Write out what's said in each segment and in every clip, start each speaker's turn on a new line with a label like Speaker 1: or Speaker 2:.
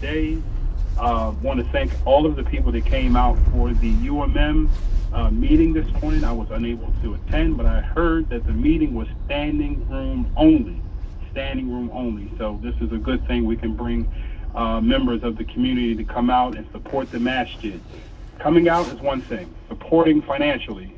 Speaker 1: today. Uh, want to thank all of the people that came out for the UMM uh, meeting this morning. I was unable to attend, but I heard that the meeting was standing room only. Standing room only. So this is a good thing. We can bring uh, members of the community to come out and support the masjid. Coming out is one thing. Supporting financially,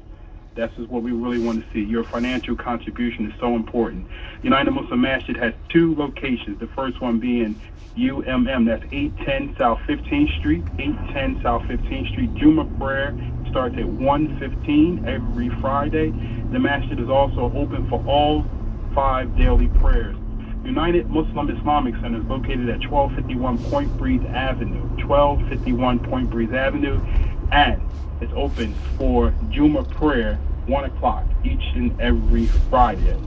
Speaker 1: this is what we really want to see. Your financial contribution is so important. United Muslim Masjid has two locations. The first one being UMM, that's 810 South 15th Street, 810 South 15th Street. Juma prayer starts at 1:15 every Friday. The masjid is also open for all five daily prayers. United Muslim Islamic Center is located at 1251 Point Breeze Avenue, 1251 Point Breeze Avenue, and it's open for Juma prayer, 1 o'clock each and every Friday.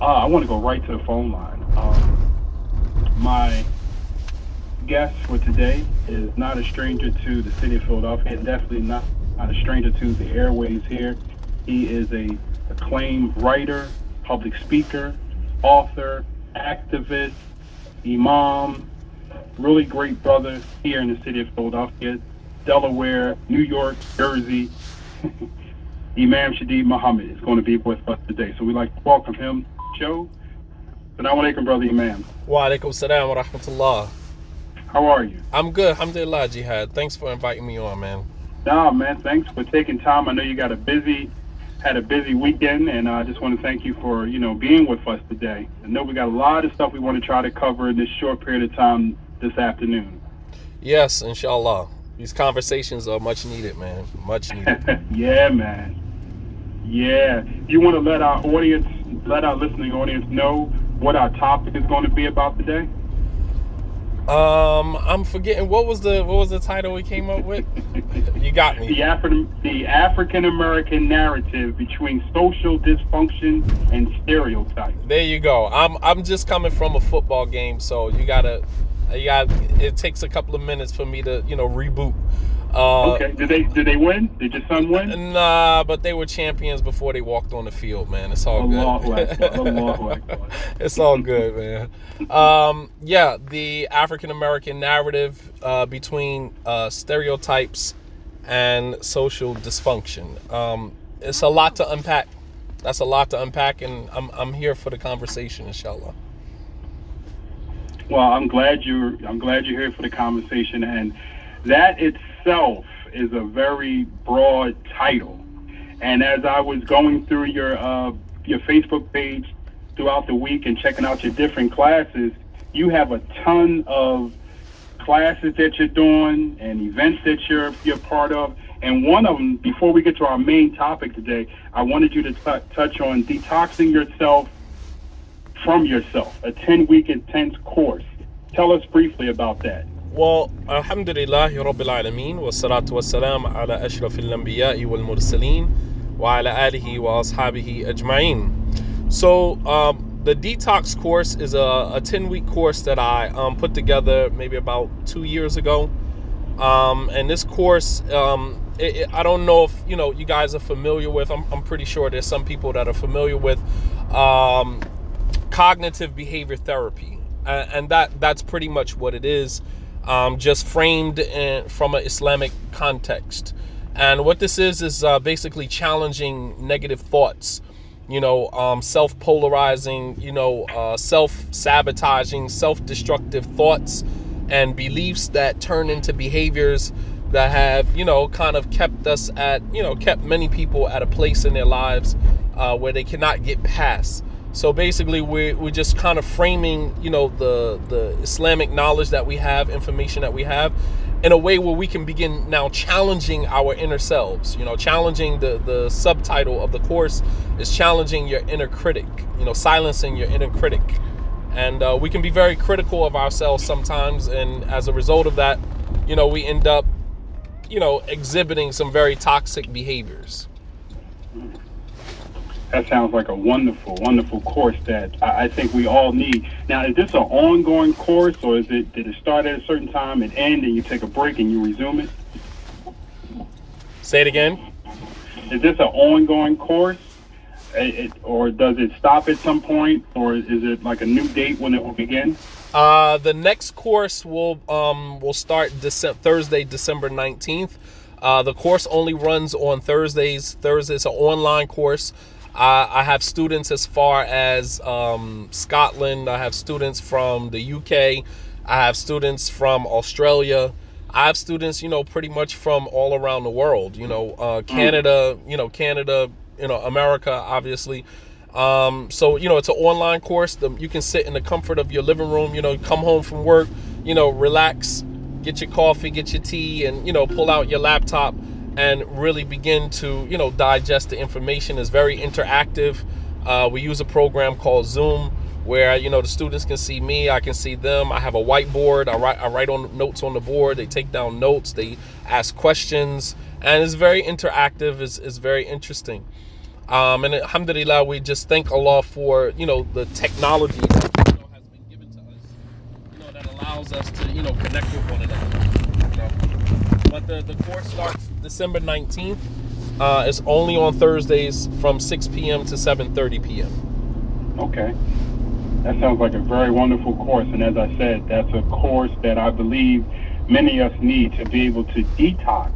Speaker 1: Uh, I want to go right to the phone line. Um, my guest for today is not a stranger to the city of Philadelphia, and definitely not, not a stranger to the airways here. He is a acclaimed writer, public speaker, author, activist, imam, really great brother here in the city of Philadelphia, Delaware, New York, Jersey. Imam Shadeed Muhammad is going to be with us today. So we'd like to welcome him Joe. Assalamu alaikum, brother Imam.
Speaker 2: Wa alaikum salam wa rahmatullah.
Speaker 1: How are you?
Speaker 2: I'm good. Alhamdulillah, Jihad. Thanks for inviting me on, man.
Speaker 1: Nah, man. Thanks for taking time. I know you got a busy, had a busy weekend, and I just want to thank you for you know being with us today. I know we got a lot of stuff we want to try to cover in this short period of time this afternoon.
Speaker 2: Yes, inshallah. These conversations are much needed, man. Much needed.
Speaker 1: yeah, man. Yeah. You want to let our audience, let our listening audience know what our topic is going to be about today?
Speaker 2: Um, I'm forgetting what was the what was the title we came up with. you got me.
Speaker 1: The Afri- the African American narrative between social dysfunction and stereotype.
Speaker 2: There you go. I'm I'm just coming from a football game, so you gotta you got it takes a couple of minutes for me to you know reboot
Speaker 1: uh, okay. Did they did they win? Did your son win?
Speaker 2: Nah, but they were champions before they walked on the field, man. It's all good. it's all good, man. Um, yeah, the African American narrative uh, between uh, stereotypes and social dysfunction. Um, it's a lot to unpack. That's a lot to unpack, and I'm I'm here for the conversation, inshallah.
Speaker 1: Well, I'm glad you're I'm glad you're here for the conversation, and that itself is a very broad title. And as I was going through your uh, your Facebook page throughout the week and checking out your different classes, you have a ton of classes that you're doing and events that you're you're part of. And one of them, before we get to our main topic today, I wanted you to t- touch on detoxing yourself from yourself, a 10 week intense course. Tell us briefly about that.
Speaker 2: Well, salatu wa salam ala ashraf al-anbiya'i wal mursaleen wa ala alihi wa ashabihi ajma'in. So, um, the detox course is a, a 10 week course that I um, put together maybe about two years ago. Um, and this course, um, it, it, I don't know if you know you guys are familiar with. I'm, I'm pretty sure there's some people that are familiar with um, cognitive behavior therapy, and, and that that's pretty much what it is um, just framed in, from an Islamic context. And what this is is uh, basically challenging negative thoughts, you know, um, self polarizing, you know, uh, self sabotaging, self destructive thoughts and beliefs that turn into behaviors that have, you know, kind of kept us at, you know, kept many people at a place in their lives uh, where they cannot get past. So basically, we're, we're just kind of framing, you know, the the Islamic knowledge that we have, information that we have, in a way where we can begin now challenging our inner selves. You know, challenging the the subtitle of the course is challenging your inner critic. You know, silencing your inner critic, and uh, we can be very critical of ourselves sometimes, and as a result of that, you know, we end up, you know, exhibiting some very toxic behaviors
Speaker 1: that sounds like a wonderful, wonderful course that I, I think we all need. Now, is this an ongoing course, or is it did it start at a certain time and end, and you take a break and you resume it?
Speaker 2: Say it again.
Speaker 1: Is this an ongoing course? it, or does it stop at some point, or is it like a new date when it will begin?
Speaker 2: Uh, the next course will um will start Dece- Thursday, December nineteenth. Uh, the course only runs on Thursdays. Thursday is an online course. Uh, I have students as far as um, Scotland. I have students from the UK. I have students from Australia. I have students, you know, pretty much from all around the world. You know, uh, Canada. You know, Canada. You know, America, obviously. Um, so you know, it's an online course. The, you can sit in the comfort of your living room. You know, come home from work. You know, relax, get your coffee, get your tea, and you know, pull out your laptop and really begin to you know digest the information. It's very interactive. Uh, we use a program called Zoom where you know the students can see me, I can see them. I have a whiteboard. I write I write on notes on the board. They take down notes. They ask questions, and it's very interactive. It's, it's very interesting. Um, and alhamdulillah, we just thank Allah for you know the technology that you know, has been given to us, you know that allows us to you know connect with one another. But the the course starts December nineteenth. Uh, it's only on Thursdays from 6 p.m. to 7:30 p.m.
Speaker 1: Okay. That sounds like a very wonderful course. And as I said, that's a course that I believe many of us need to be able to detox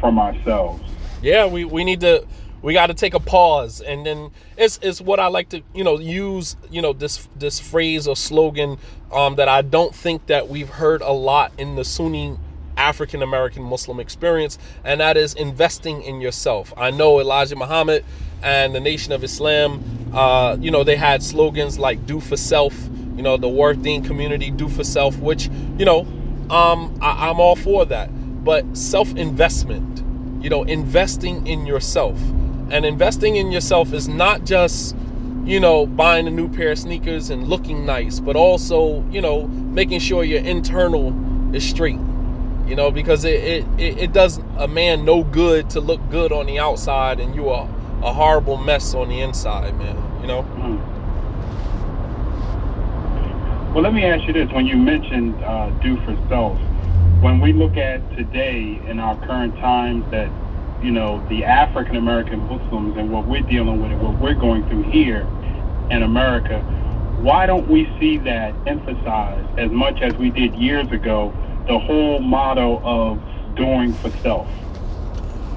Speaker 1: from ourselves.
Speaker 2: Yeah, we, we need to we got to take a pause and then it's, it's what i like to you know use you know this this phrase or slogan um, that i don't think that we've heard a lot in the sunni african american muslim experience and that is investing in yourself. I know elijah muhammad and the nation of islam uh, you know they had slogans like do for self you know the working community do for self which you know um, I, i'm all for that. But self-investment you know investing in yourself. And investing in yourself is not just, you know, buying a new pair of sneakers and looking nice, but also, you know, making sure your internal is straight. You know, because it, it, it does a man no good to look good on the outside and you are a horrible mess on the inside, man. You know? Mm.
Speaker 1: Well, let me ask you this. When you mentioned uh, do for self, when we look at today in our current times that you know, the African American Muslims and what we're dealing with and what we're going through here in America, why don't we see that emphasized as much as we did years ago, the whole motto of doing for self?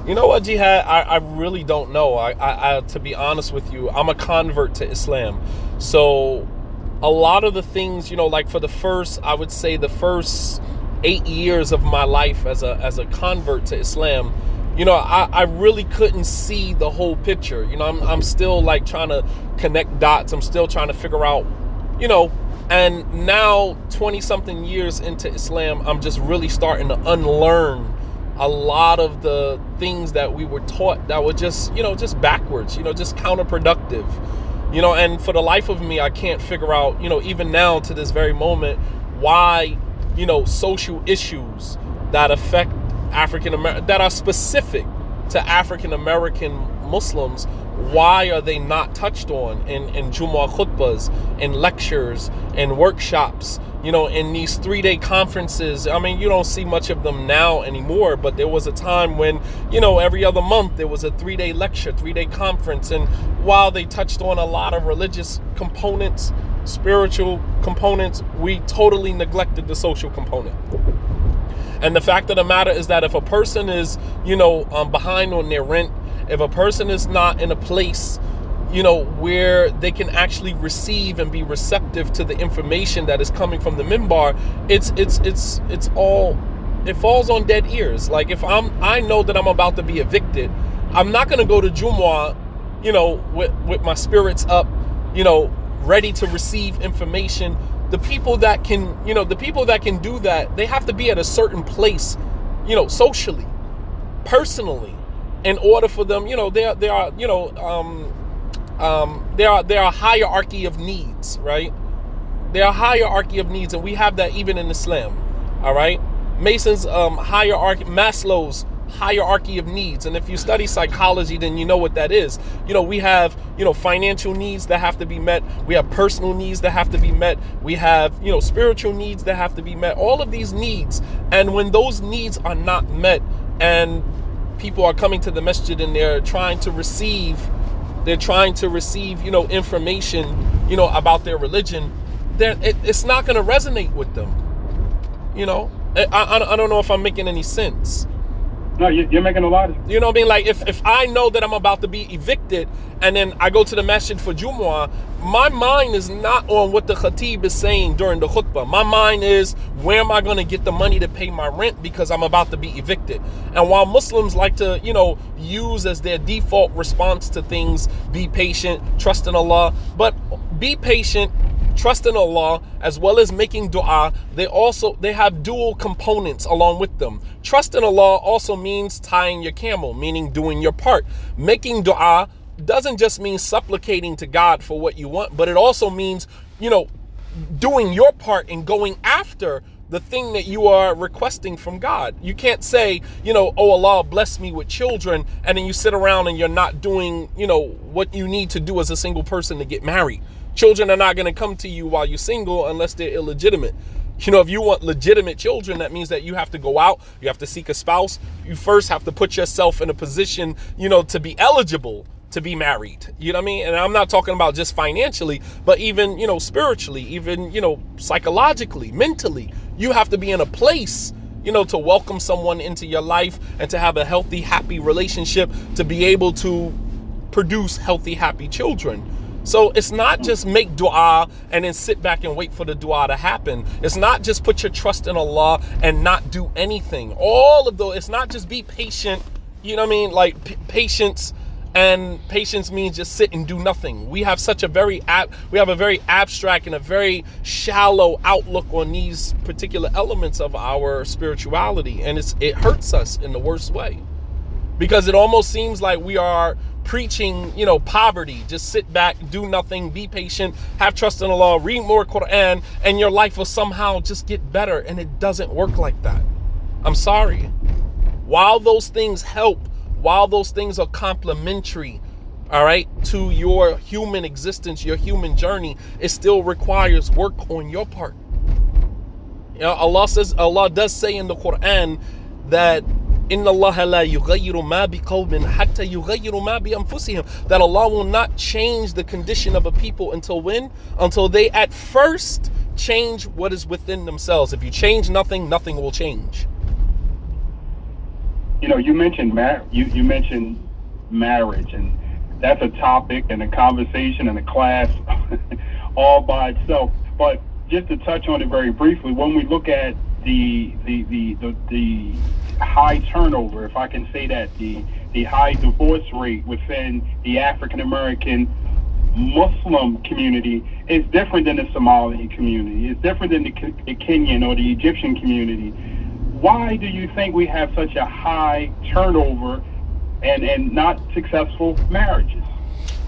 Speaker 2: You know what, Jihad? I, I really don't know. I, I, I, to be honest with you, I'm a convert to Islam. So a lot of the things, you know, like for the first, I would say the first eight years of my life as a as a convert to Islam, you know, I, I really couldn't see the whole picture. You know, I'm, I'm still like trying to connect dots. I'm still trying to figure out, you know, and now 20 something years into Islam, I'm just really starting to unlearn a lot of the things that we were taught that were just, you know, just backwards, you know, just counterproductive. You know, and for the life of me, I can't figure out, you know, even now to this very moment, why, you know, social issues that affect African American that are specific to African American Muslims, why are they not touched on in, in Jumu'ah khutbas, in lectures, in workshops, you know, in these three day conferences? I mean, you don't see much of them now anymore, but there was a time when, you know, every other month there was a three day lecture, three day conference. And while they touched on a lot of religious components, spiritual components, we totally neglected the social component. And the fact of the matter is that if a person is, you know, um, behind on their rent, if a person is not in a place, you know, where they can actually receive and be receptive to the information that is coming from the minbar, it's it's it's it's all it falls on dead ears. Like if I'm I know that I'm about to be evicted, I'm not gonna go to Jumu'ah, you know, with with my spirits up, you know, ready to receive information the people that can you know the people that can do that they have to be at a certain place you know socially personally in order for them you know there there are you know um um there are there are hierarchy of needs right there are hierarchy of needs and we have that even in islam all right mason's um hierarchy maslow's hierarchy of needs. And if you study psychology, then you know what that is. You know, we have, you know, financial needs that have to be met. We have personal needs that have to be met. We have, you know, spiritual needs that have to be met. All of these needs. And when those needs are not met and people are coming to the masjid and they're trying to receive they're trying to receive, you know, information, you know, about their religion, it, it's not going to resonate with them. You know, I, I, I don't know if I'm making any sense.
Speaker 1: No, you're making a lot of.
Speaker 2: You know what I mean? Like if, if I know that I'm about to be evicted, and then I go to the masjid for Jumu'ah, my mind is not on what the khatib is saying during the khutbah. My mind is where am I going to get the money to pay my rent because I'm about to be evicted. And while Muslims like to, you know, use as their default response to things, be patient, trust in Allah, but be patient trust in Allah as well as making dua, they also they have dual components along with them. Trust in Allah also means tying your camel, meaning doing your part. Making dua doesn't just mean supplicating to God for what you want, but it also means, you know, doing your part and going after the thing that you are requesting from God. You can't say, you know, oh Allah bless me with children and then you sit around and you're not doing, you know, what you need to do as a single person to get married. Children are not going to come to you while you're single unless they're illegitimate. You know, if you want legitimate children, that means that you have to go out, you have to seek a spouse. You first have to put yourself in a position, you know, to be eligible to be married. You know what I mean? And I'm not talking about just financially, but even, you know, spiritually, even, you know, psychologically, mentally. You have to be in a place, you know, to welcome someone into your life and to have a healthy, happy relationship to be able to produce healthy, happy children. So it's not just make dua and then sit back and wait for the dua to happen. It's not just put your trust in Allah and not do anything. All of those, it's not just be patient, you know what I mean? Like p- patience and patience means just sit and do nothing. We have such a very ab- we have a very abstract and a very shallow outlook on these particular elements of our spirituality and it's it hurts us in the worst way. Because it almost seems like we are preaching, you know, poverty. Just sit back, do nothing, be patient, have trust in Allah, read more Quran, and your life will somehow just get better. And it doesn't work like that. I'm sorry. While those things help, while those things are complementary, all right, to your human existence, your human journey, it still requires work on your part. You know, Allah says, Allah does say in the Quran that إن الله لا يغير ما بقوم حتى يغيروا ما بأنفسهم that Allah will not change the condition of a people until when until they at first change what is within themselves if you change nothing nothing will change
Speaker 1: you know you mentioned mar- you, you mentioned marriage and that's a topic and a conversation and a class all by itself but just to touch on it very briefly when we look at the the the the, the high turnover, if I can say that, the the high divorce rate within the African American Muslim community is different than the Somali community. It's different than the, the Kenyan or the Egyptian community. Why do you think we have such a high turnover and, and not successful marriages?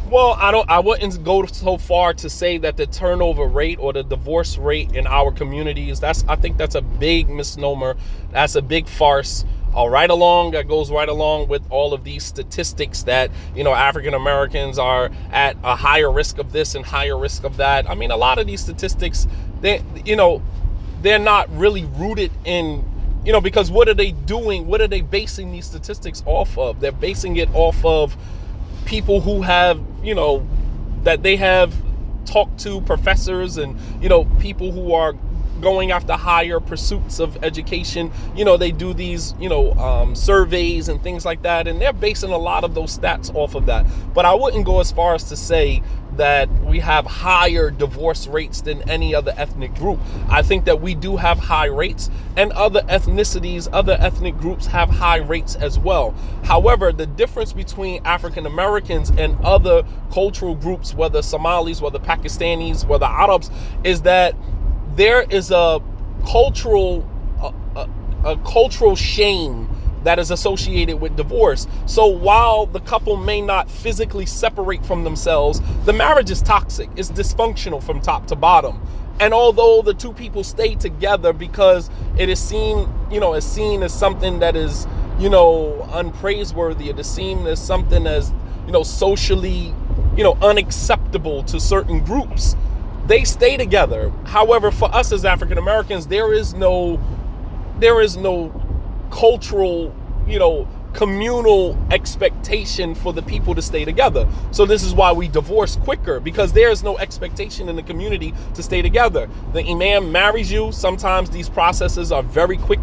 Speaker 2: Well, I don't. I wouldn't go so far to say that the turnover rate or the divorce rate in our communities. That's. I think that's a big misnomer. That's a big farce. All right along that goes right along with all of these statistics that you know African Americans are at a higher risk of this and higher risk of that. I mean, a lot of these statistics, they you know, they're not really rooted in you know because what are they doing? What are they basing these statistics off of? They're basing it off of people who have, you know, that they have talked to professors and, you know, people who are going after higher pursuits of education. You know, they do these, you know, um, surveys and things like that, and they're basing a lot of those stats off of that. But I wouldn't go as far as to say that we have higher divorce rates than any other ethnic group. I think that we do have high rates, and other ethnicities, other ethnic groups have high rates as well. However, the difference between African Americans and other cultural groups, whether Somalis, whether Pakistanis, whether Arabs, is that there is a cultural a, a, a cultural shame that is associated with divorce. So while the couple may not physically separate from themselves, the marriage is toxic. It's dysfunctional from top to bottom. And although the two people stay together because it is seen, you know, is seen as something that is, you know, unpraiseworthy, it is seen as something as, you know, socially, you know, unacceptable to certain groups, they stay together. However, for us as African Americans, there is no there is no cultural, you know, communal expectation for the people to stay together. So this is why we divorce quicker because there is no expectation in the community to stay together. The imam marries you. Sometimes these processes are very quick.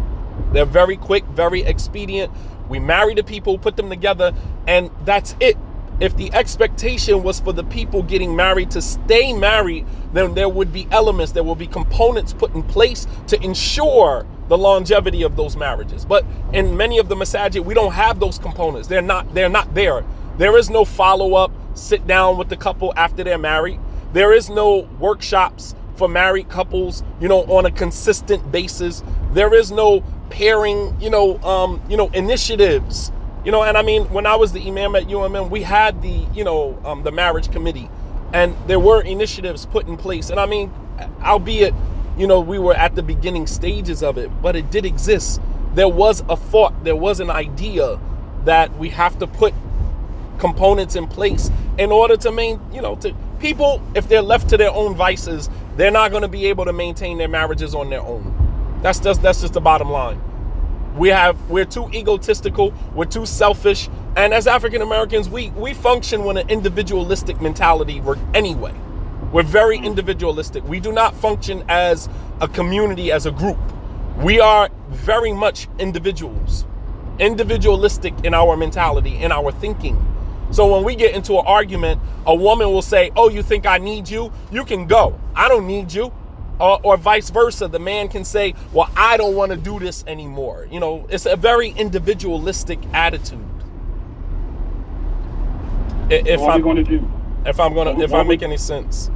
Speaker 2: They're very quick, very expedient. We marry the people, put them together, and that's it. If the expectation was for the people getting married to stay married, then there would be elements, there will be components put in place to ensure the longevity of those marriages. But in many of the masajid, we don't have those components. They're not they're not there. There is no follow-up, sit down with the couple after they're married. There is no workshops for married couples, you know, on a consistent basis. There is no pairing, you know, um, you know, initiatives. You know, and I mean, when I was the imam at UMM, we had the, you know, um, the marriage committee, and there were initiatives put in place. And I mean, albeit you know, we were at the beginning stages of it, but it did exist. There was a thought, there was an idea that we have to put components in place in order to main, you know, to people, if they're left to their own vices, they're not going to be able to maintain their marriages on their own. That's just that's just the bottom line. We have we're too egotistical, we're too selfish, and as African Americans, we we function with an individualistic mentality anyway. We're very mm. individualistic. We do not function as a community, as a group. We are very much individuals, individualistic in our mentality, in our thinking. So when we get into an argument, a woman will say, Oh, you think I need you? You can go. I don't need you. Or, or vice versa. The man can say, Well, I don't want to do this anymore. You know, it's a very individualistic attitude.
Speaker 3: If what are I'm going to do?
Speaker 2: If I'm going to, if I make any sense.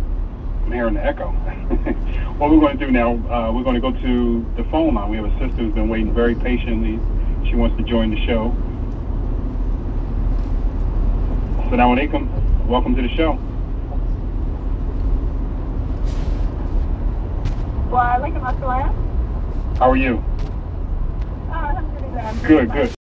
Speaker 3: I'm hearing the echo. what we're going to do now, uh, we're going to go to the phone line. We have a sister who's been waiting very patiently. She wants to join the show. Assalamu alaikum. Welcome to the show. How are you?
Speaker 4: Uh, I'm pretty
Speaker 3: good. good, good.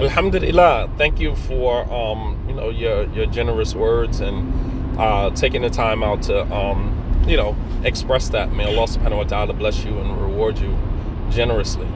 Speaker 2: Alhamdulillah, thank you for um, you know your your generous words and uh, taking the time out to um, you know express that. May Allah Subhanahu wa Taala bless you and reward you generously.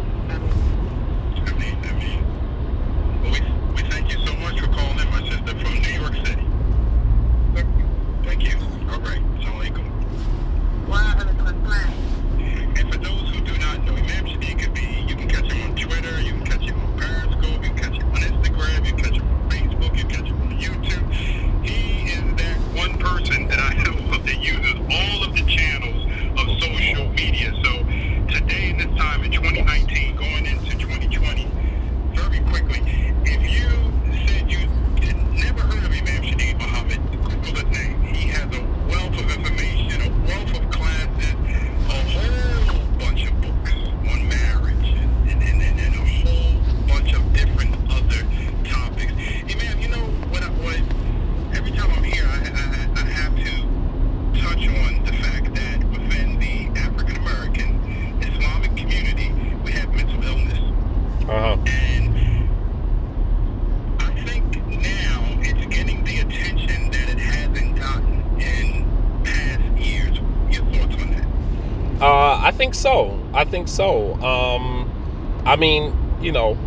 Speaker 2: Mean, you know,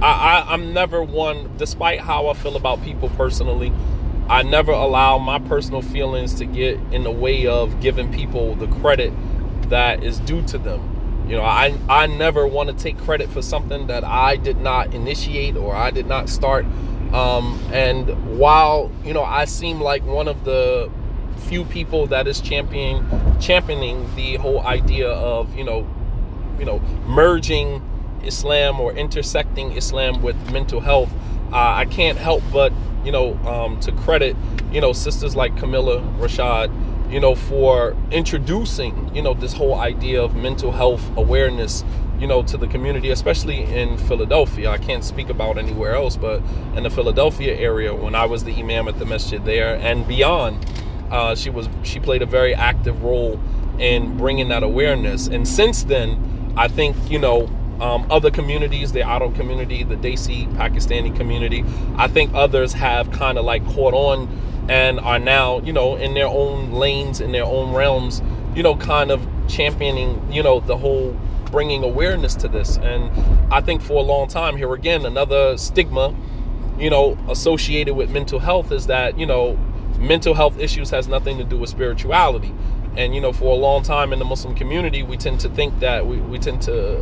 Speaker 2: I, I I'm never one. Despite how I feel about people personally, I never allow my personal feelings to get in the way of giving people the credit that is due to them. You know, I I never want to take credit for something that I did not initiate or I did not start. Um, and while you know I seem like one of the few people that is championing championing the whole idea of you know you know merging Islam or intersecting Islam with mental health, uh, I can't help but you know um, to credit you know sisters like Kameelah Rashad you know, for introducing, you know, this whole idea of mental health awareness, you know, to the community, especially in Philadelphia. I can't speak about anywhere else, but in the Philadelphia area, when I was the imam at the masjid there and beyond, uh, she was she played a very active role in bringing that awareness. And since then, I think you know um, other communities, the Auto community, the Desi Pakistani community, I think others have kind of like caught on and are now, you know, in their own lanes, in their own realms, you know, kind of championing, you know, the whole bringing awareness to this. And I think for a long time, here again, another stigma, you know, associated with mental health is that, you know, mental health issues has nothing to do with spirituality. And, you know, for a long time in the Muslim community, we tend to think that we, we tend to,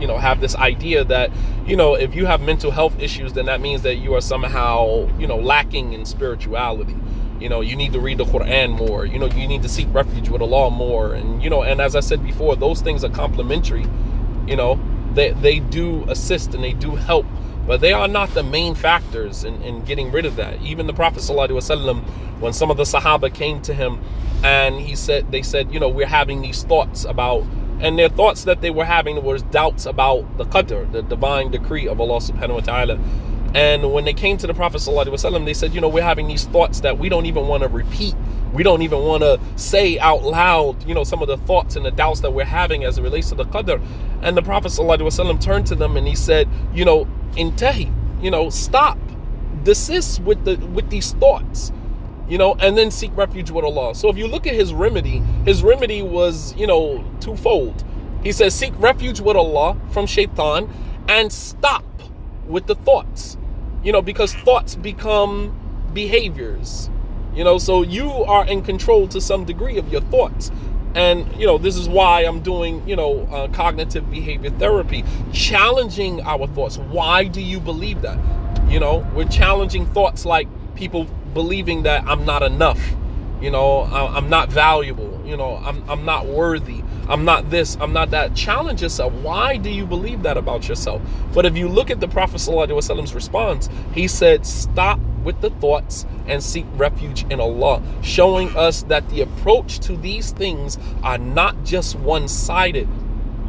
Speaker 2: you know, have this idea that, you know, if you have mental health issues, then that means that you are somehow, you know, lacking in spirituality. You know you need to read the quran more. You know you need to seek refuge with allah more. And you know and as i said before those things are complementary. You know they they do assist and they do help but they are not the main factors in, in getting rid of that. Even the prophet wasallam, when some of the sahaba came to him and he said they said you know we're having these thoughts about and their thoughts that they were having was doubts about the qadr the divine decree of allah subhanahu wa ta'ala and when they came to the Prophet ﷺ, they said, you know, we're having these thoughts that we don't even want to repeat. We don't even want to say out loud, you know, some of the thoughts and the doubts that we're having as it relates to the Qadr. And the Prophet ﷺ turned to them and he said, you know, intahi, you know, stop, desist with the with these thoughts you know, and then seek refuge with Allah. So if you look at his remedy, his remedy was, you know, twofold. He says, seek refuge with Allah from shaitan and stop with the thoughts you know, because thoughts become behaviors. You know, so you are in control to some degree of your thoughts. And, you know, this is why I'm doing, you know, uh, cognitive behavior therapy, challenging our thoughts. Why do you believe that? You know, we're challenging thoughts like people believing that I'm not enough, you know, I'm not valuable, you know, I'm, I'm not worthy. I'm not this, I'm not that. Challenge yourself. Why do you believe that about yourself? But if you look at the Prophet ﷺ's response, he said, Stop with the thoughts and seek refuge in Allah, showing us that the approach to these things are not just one sided.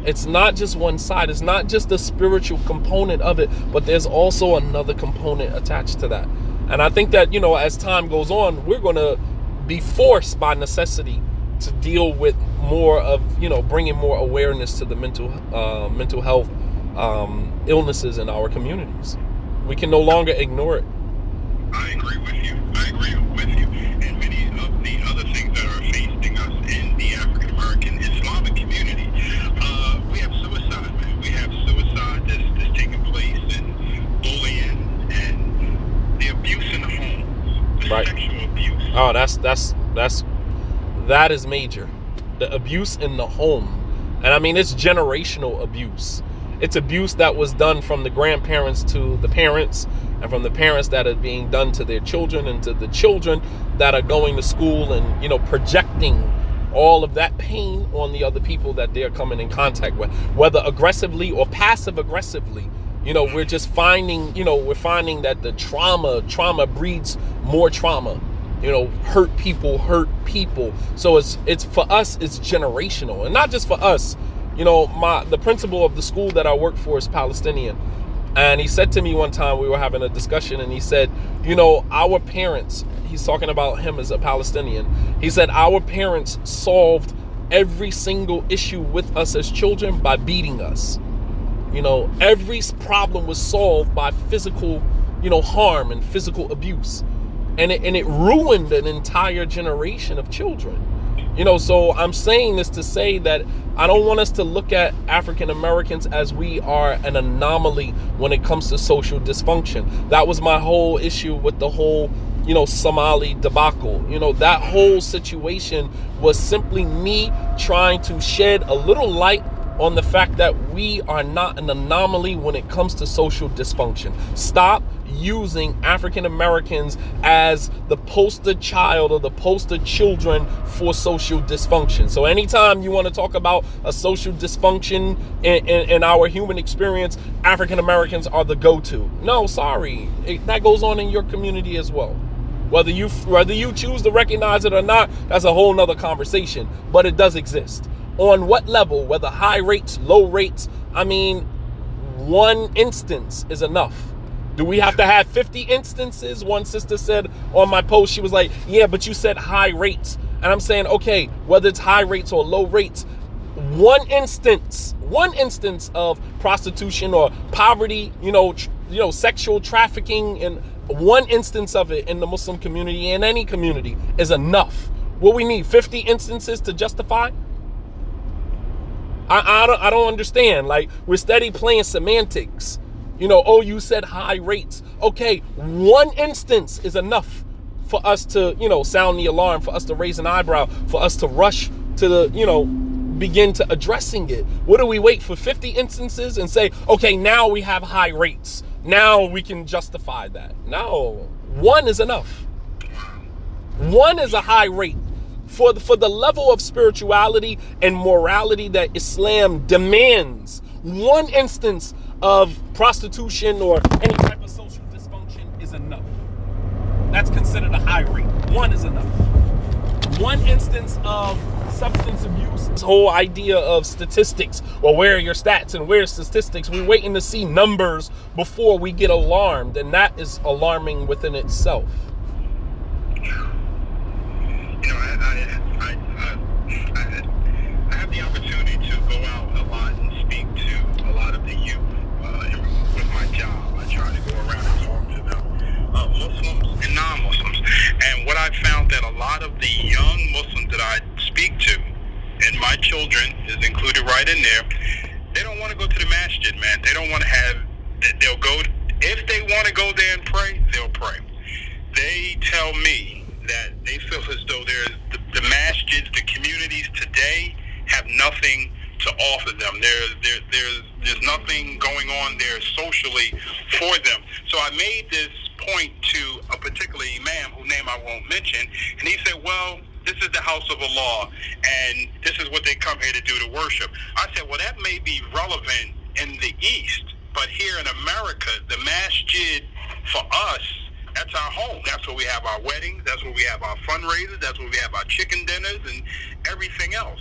Speaker 2: It's not just one side, it's not just the spiritual component of it, but there's also another component attached to that. And I think that, you know, as time goes on, we're going to be forced by necessity to deal with more of you know bringing more awareness to the mental uh, mental health um, illnesses in our communities. We can no longer ignore it.
Speaker 5: I agree with you. I agree with you.
Speaker 2: Right. Oh, that's that's that's that is major. The abuse in the home. And I mean, it's generational abuse. It's abuse that was done from the grandparents to the parents, and from the parents that are being done to their children, and to the children that are going to school and, you know, projecting all of that pain on the other people that they're coming in contact with, whether aggressively or passive aggressively. You know, we're just finding, you know, we're finding that the trauma, trauma breeds more trauma. You know hurt people hurt people. So it's it's for us it's generational. And not just for us. You know my the principal of the school that i work for is palestinian. And he said to me one time we were having a discussion and he said you know our parents he's talking about him as a palestinian he said our parents solved every single issue with us as children by beating us you know every problem was solved by physical you know harm and physical abuse and it, and it ruined an entire generation of children You know, so I'm saying this to say that I don't want us to look at African Americans as we are an anomaly when it comes to social dysfunction. That was my whole issue with the whole, you know, Somali debacle. You know, that whole situation was simply me trying to shed a little light on the fact that we are not an anomaly when it comes to social dysfunction. Stop using African Americans as the poster child or the poster children for social dysfunction. So, anytime you want to talk about a social dysfunction in, in, in our human experience, African Americans are the go to. No, sorry. It, that goes on in your community as well. Whether you whether you choose to recognize it or not, that's a whole nother conversation. But it does exist on what level, whether high rates, low rates. I mean, one instance is enough. Do we have to have 50 instances? One sister said on my post, she was like, Yeah, but you said high rates. And I'm saying, okay, whether it's high rates or low rates, one instance, one instance of prostitution or poverty, you know, tr- you know, sexual trafficking, and one instance of it in the Muslim community and any community is enough. Will we need 50 instances to justify? I, I, don't, I don't understand. Like, we're steady playing semantics. You know, oh, you said high rates. Okay, one instance is enough for us to, you know, sound the alarm, for us to raise an eyebrow, for us to rush to the, you know, begin to addressing it. What do we wait for 50 instances and say, okay, now we have high rates. Now we can justify that. No, one is enough. One is a high rate for the, for the level of spirituality and morality that Islam demands. One instance of prostitution or any type of social dysfunction is enough. That's considered a high rate. One is enough. One instance of substance abuse. This whole idea of statistics, Well, where are your stats and where are statistics? We're waiting to see numbers before we get alarmed, and that is alarming within itself.
Speaker 5: You know, I, I, I, I, have the opportunity to go out a lot and speak to a lot of the youth uh, with my job. I try to go around and talk to them, uh, Muslims and non-Muslims. And what I found that a lot of the young Muslims that I speak to, and my children is included right in there, they don't want to go to the masjid, man. They don't want to have. They'll go if they want to go there and pray. They'll pray. They tell me that they feel as though the, the masjids, the communities today have nothing to offer them. There's there, there's there's nothing going on there socially for them. So I made this point to a particular imam whose name I won't mention, and he said, "Well, this is the house of Allah, and this is what they come here to do to worship." I said, "Well, that may be relevant in the East, but here in America, the masjid for us." That's our home. That's where we have our weddings. That's where we have our fundraisers. That's where we have our chicken dinners and everything else.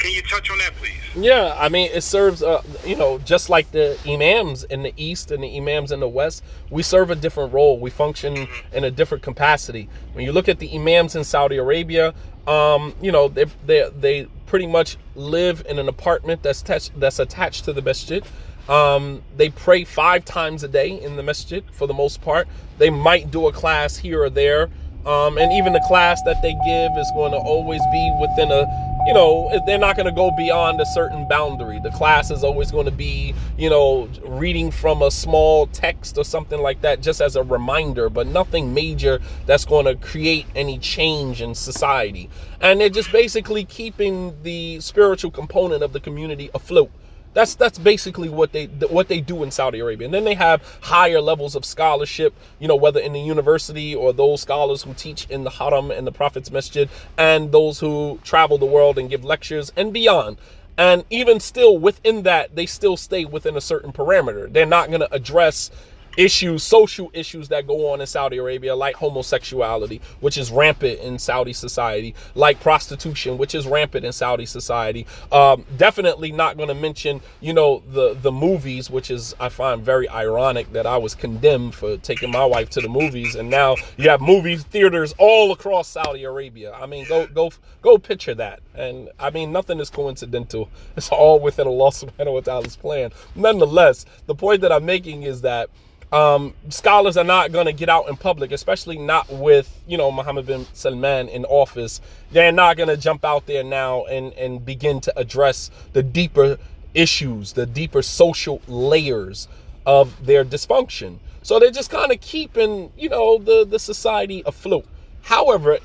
Speaker 5: Can you touch on that, please?
Speaker 2: Yeah, I mean, it serves, uh, you know, just like the imams in the East and the imams in the West, we serve a different role. We function in a different capacity. When you look at the imams in Saudi Arabia, um, you know, they, they, they pretty much live in an apartment that's, touch, that's attached to the masjid. Um, they pray five times a day in the masjid for the most part. They might do a class here or there. Um, and even the class that they give is going to always be within a, you know, they're not going to go beyond a certain boundary. The class is always going to be, you know, reading from a small text or something like that, just as a reminder, but nothing major that's going to create any change in society. And they're just basically keeping the spiritual component of the community afloat. That's that's basically what they what they do in Saudi Arabia. And then they have higher levels of scholarship, you know, whether in the university or those scholars who teach in the Haram and the Prophet's Masjid, and those who travel the world and give lectures and beyond. And even still within that, they still stay within a certain parameter. They're not going to address issues, social issues that go on in Saudi Arabia, like homosexuality, which is rampant in Saudi society, like prostitution, which is rampant in Saudi society. Um, definitely not going to mention, you know, the the movies, which is I find very ironic that I was condemned for taking my wife to the movies, and now you have movie theaters all across Saudi Arabia. I mean, go go go picture that, and I mean, nothing is coincidental. It's all within Allah Subhanahu wa Taala's plan. Nonetheless, the point that I'm making is that um, scholars are not going to get out in public, especially not with you know Mohammed bin Salman in office. They're not going to jump out there now and and begin to address the deeper issues, the deeper social layers of their dysfunction. So they're just kind of keeping you know the the society afloat. However,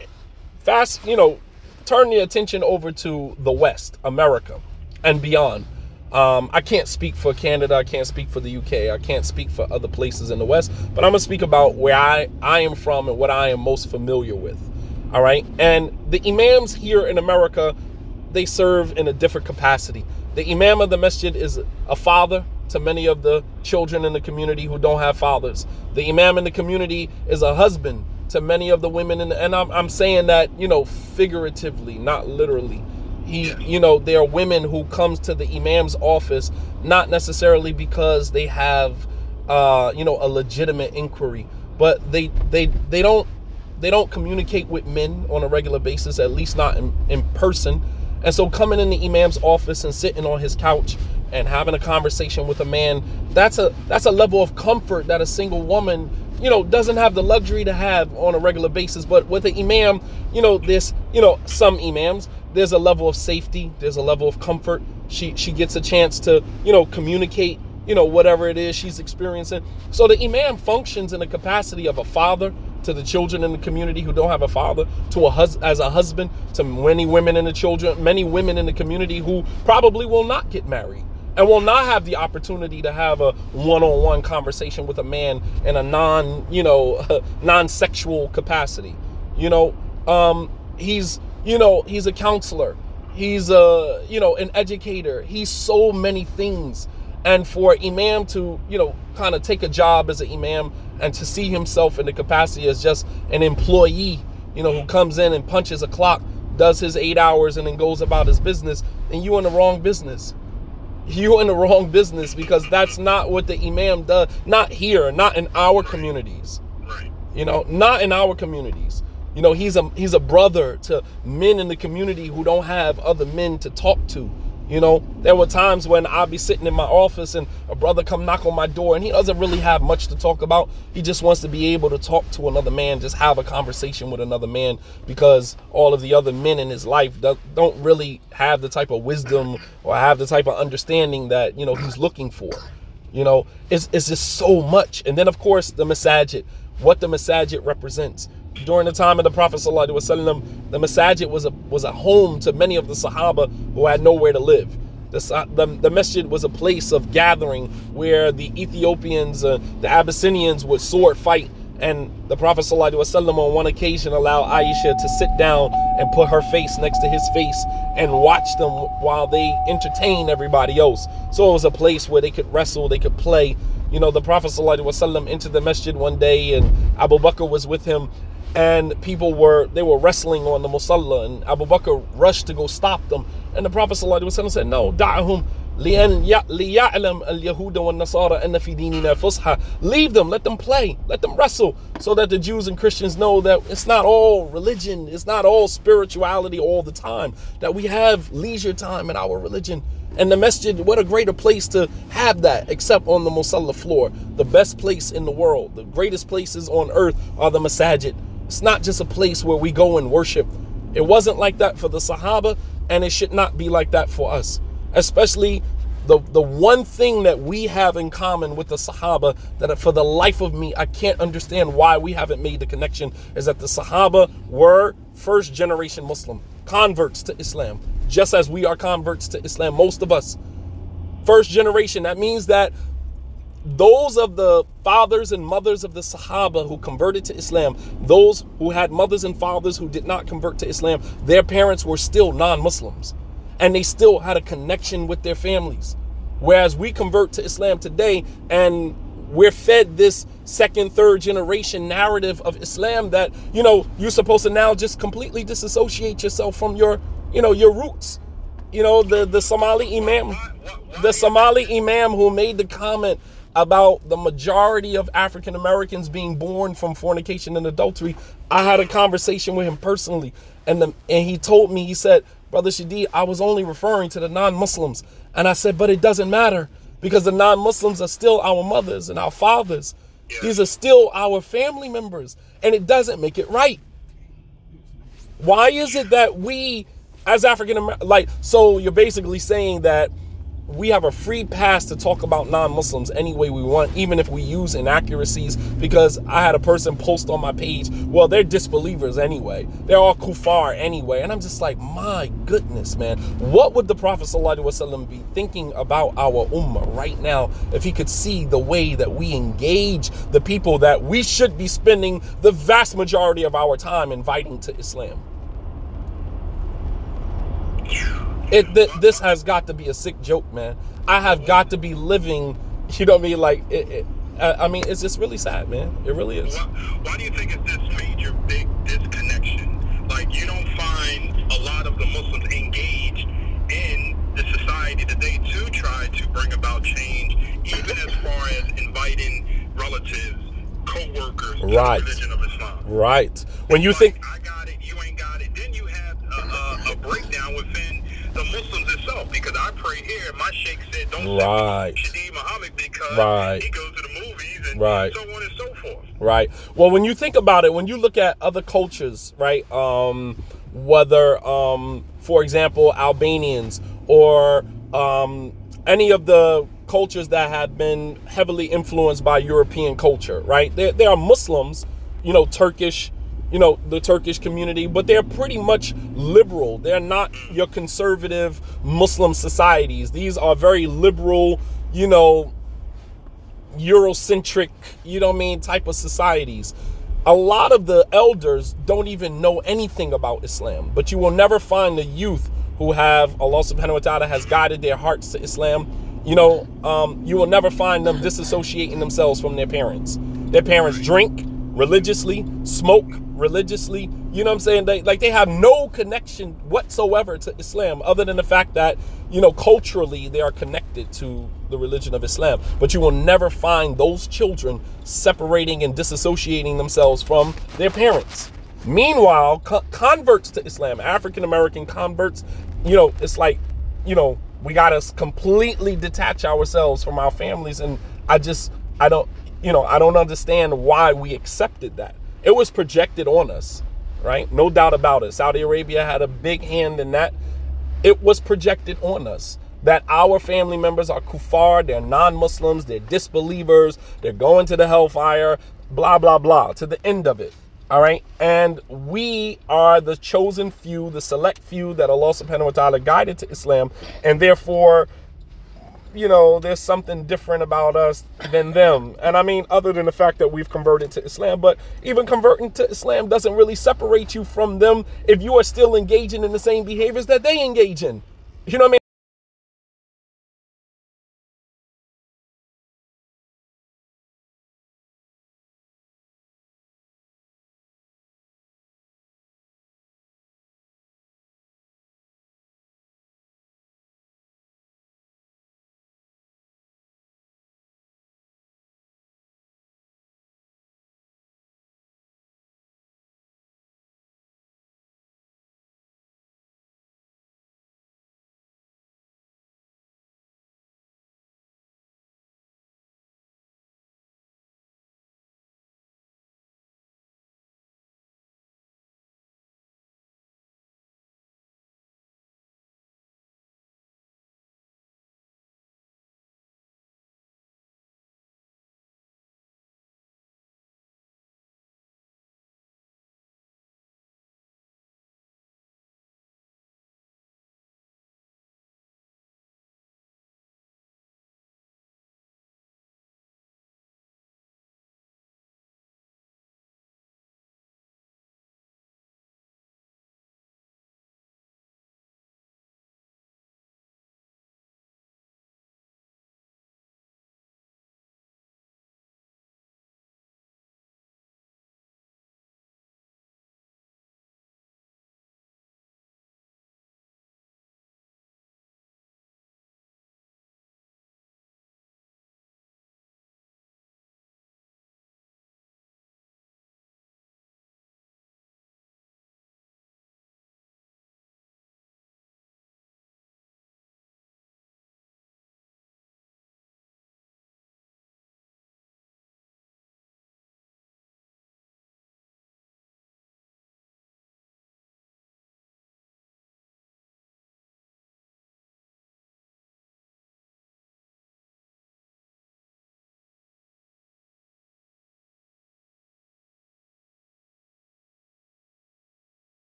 Speaker 2: fast you know, turn your attention over to the West, America, and beyond um, I can't speak for Canada. I can't speak for the UK. I can't speak for other places in the West. But I'm gonna speak about where I I am from and what I am most familiar with. All right. And the imams here in America, they serve in a different capacity. The imam of the masjid is a father to many of the children in the community who don't have fathers. The imam in the community is a husband to many of the women the, and I'm, I'm saying that you know figuratively, not literally he you know there are women who comes to the imam's office not necessarily because they have uh you know a legitimate inquiry but they they they don't they don't communicate with men on a regular basis at least not in, in person. And so coming in the imam's office and sitting on his couch and having a conversation with a man that's a that's a level of comfort that a single woman you know doesn't have the luxury to have on a regular basis. But with the imam you know this you know some imams there's a level of safety there's a level of comfort. She she gets a chance to you know communicate you know whatever it is she's experiencing. So the imam functions in the capacity of a father to the children in the community who don't have a father to a hus- as a husband to many women in the children many women in the community who probably will not get married and will not have the opportunity to have a one-on-one conversation with a man in a non you know non-sexual capacity. You know um he's you know, he's a counselor. He's a, you know, an educator. He's so many things. And for Imam to, you know, kind of take a job as an Imam and to see himself in the capacity as just an employee, you know, who comes in and punches a clock, does his eight hours, and then goes about his business, and you in the wrong business. You in the wrong business because that's not what the Imam does. Not here, not in our communities. You know, not in our communities. You know, he's a he's a brother to men in the community who don't have other men to talk to. You know, there were times when I'd be sitting in my office and a brother come knock on my door and he doesn't really have much to talk about. He just wants to be able to talk to another man, just have a conversation with another man because all of the other men in his life don't really have the type of wisdom or have the type of understanding that, you know, he's looking for. You know, it's, it's just so much. And then, of course, the masajid, what the masajid represents during the time of the Prophet ﷺ, the masajid was a was a home to many of the Sahaba who had nowhere to live. The, the, the masjid was a place of gathering where the Ethiopians, uh, the Abyssinians would sword fight. And the Prophet ﷺ on one occasion allowed Aisha to sit down and put her face next to his face and watch them while they entertain everybody else. So it was a place where they could wrestle, they could play. You know, the Prophet ﷺ entered the masjid one day and Abu Bakr was with him and people were they were wrestling on the musalla and Abu Bakr rushed to go stop them and the Prophet ﷺ said no da'ahum ليعلم اليهود والنصارى أن في ديننا فصحى leave them let them play let them wrestle so that the Jews and Christians know that it's not all religion it's not all spirituality all the time that we have leisure time in our religion and the masjid, what a greater place to have that except on the musalla floor. The best place in the world, the greatest places on earth are the masajid. It's not just a place where we go and worship. It wasn't like that for the Sahaba, and it should not be like that for us. Especially the, the one thing that we have in common with the Sahaba that for the life of me, I can't understand why we haven't made the connection is that the Sahaba were first generation Muslim, converts to Islam, just as we are converts to Islam, most of us. First generation, that means that those of the fathers and mothers of the Sahaba who converted to Islam, those who had mothers and fathers who did not convert to Islam, their parents were still non Muslims and they still had a connection with their families. Whereas we convert to Islam today and we're fed this second, third generation narrative of Islam that, you know, you're supposed to now just completely disassociate yourself from your, you know, your roots. You know, the, the Somali Imam, the Somali Imam who made the comment about the majority of African Americans being born from fornication and adultery. I had a conversation with him personally, and the, and he told me he said, "Brother Shadeed, I was only referring to the non-Muslims," and I said, "But it doesn't matter because the non-Muslims are still our mothers and our fathers." These are still our family members, and it doesn't make it right. Why is it that we, as African American, like, so you're basically saying that we have a free pass to talk about non-Muslims any way we want, even if we use inaccuracies. Because I had a person post on my page, well, they're disbelievers anyway. They're all kuffar anyway. And I'm just like, my goodness, man. What would the Prophet ﷺ be thinking about our ummah right now if he could see the way that we engage the people that we should be spending the vast majority of our time inviting to Islam? It th- this has got to be a sick joke, man. I have got to be living, you know what I mean? Like, it, it, I I mean, it's just really sad, man. It really is.
Speaker 5: Why, why do you think it's this major big disconnection? Like you don't find a lot of the Muslims engaged in the society that they too try to bring about change, even as far as inviting relatives, co-workers
Speaker 2: Right.
Speaker 5: the religion of Islam.
Speaker 2: Right. When you
Speaker 5: Like,
Speaker 2: think,
Speaker 5: I got it, you ain't got it. Then you have a, a, a breakdown within the Muslims itself because I prayed here. My sheikh said, "Don't
Speaker 2: Right.
Speaker 5: me Muhammad because
Speaker 2: Right.
Speaker 5: he goes to the movies and
Speaker 2: Right.
Speaker 5: so on and so forth."
Speaker 2: right? Well, when you think about it, when you look at other cultures, right? Um, whether, um, for example, Albanians or um, any of the cultures that have been heavily influenced by European culture, right? There, there are Muslims, you know, Turkish, you know, the Turkish community, but they're pretty much liberal. They're not your conservative Muslim societies. These are very liberal, you know, Eurocentric, you know what I mean, type of societies. A lot of the elders don't even know anything about Islam, but you will never find the youth who have Allah subhanahu wa ta'ala has guided their hearts to Islam. You know, um, you will never find them disassociating themselves from their parents. Their parents drink religiously, smoke religiously. You know what I'm saying? They like they have no connection whatsoever to Islam other than the fact that, you know, culturally they are connected to the religion of Islam. But you will never find those children separating and disassociating themselves from their parents. Meanwhile, co- converts to Islam, African American converts, you know, it's like, you know, we got to completely detach ourselves from our families and I just I don't you know, I don't understand why we accepted that. It was projected on us, right? No doubt about it. Saudi Arabia had a big hand in that. It was projected on us that our family members are kuffar, they're non Muslims, they're disbelievers, they're going to the hellfire, blah, blah, blah, to the end of it. All right. And we are the chosen few, the select few that Allah subhanahu wa ta'ala guided to Islam. And therefore, you know, there's something different about us than them. And I mean, other than the fact that we've converted to Islam, but even converting to Islam doesn't really separate you from them if you are still engaging in the same behaviors that they engage in. You know what I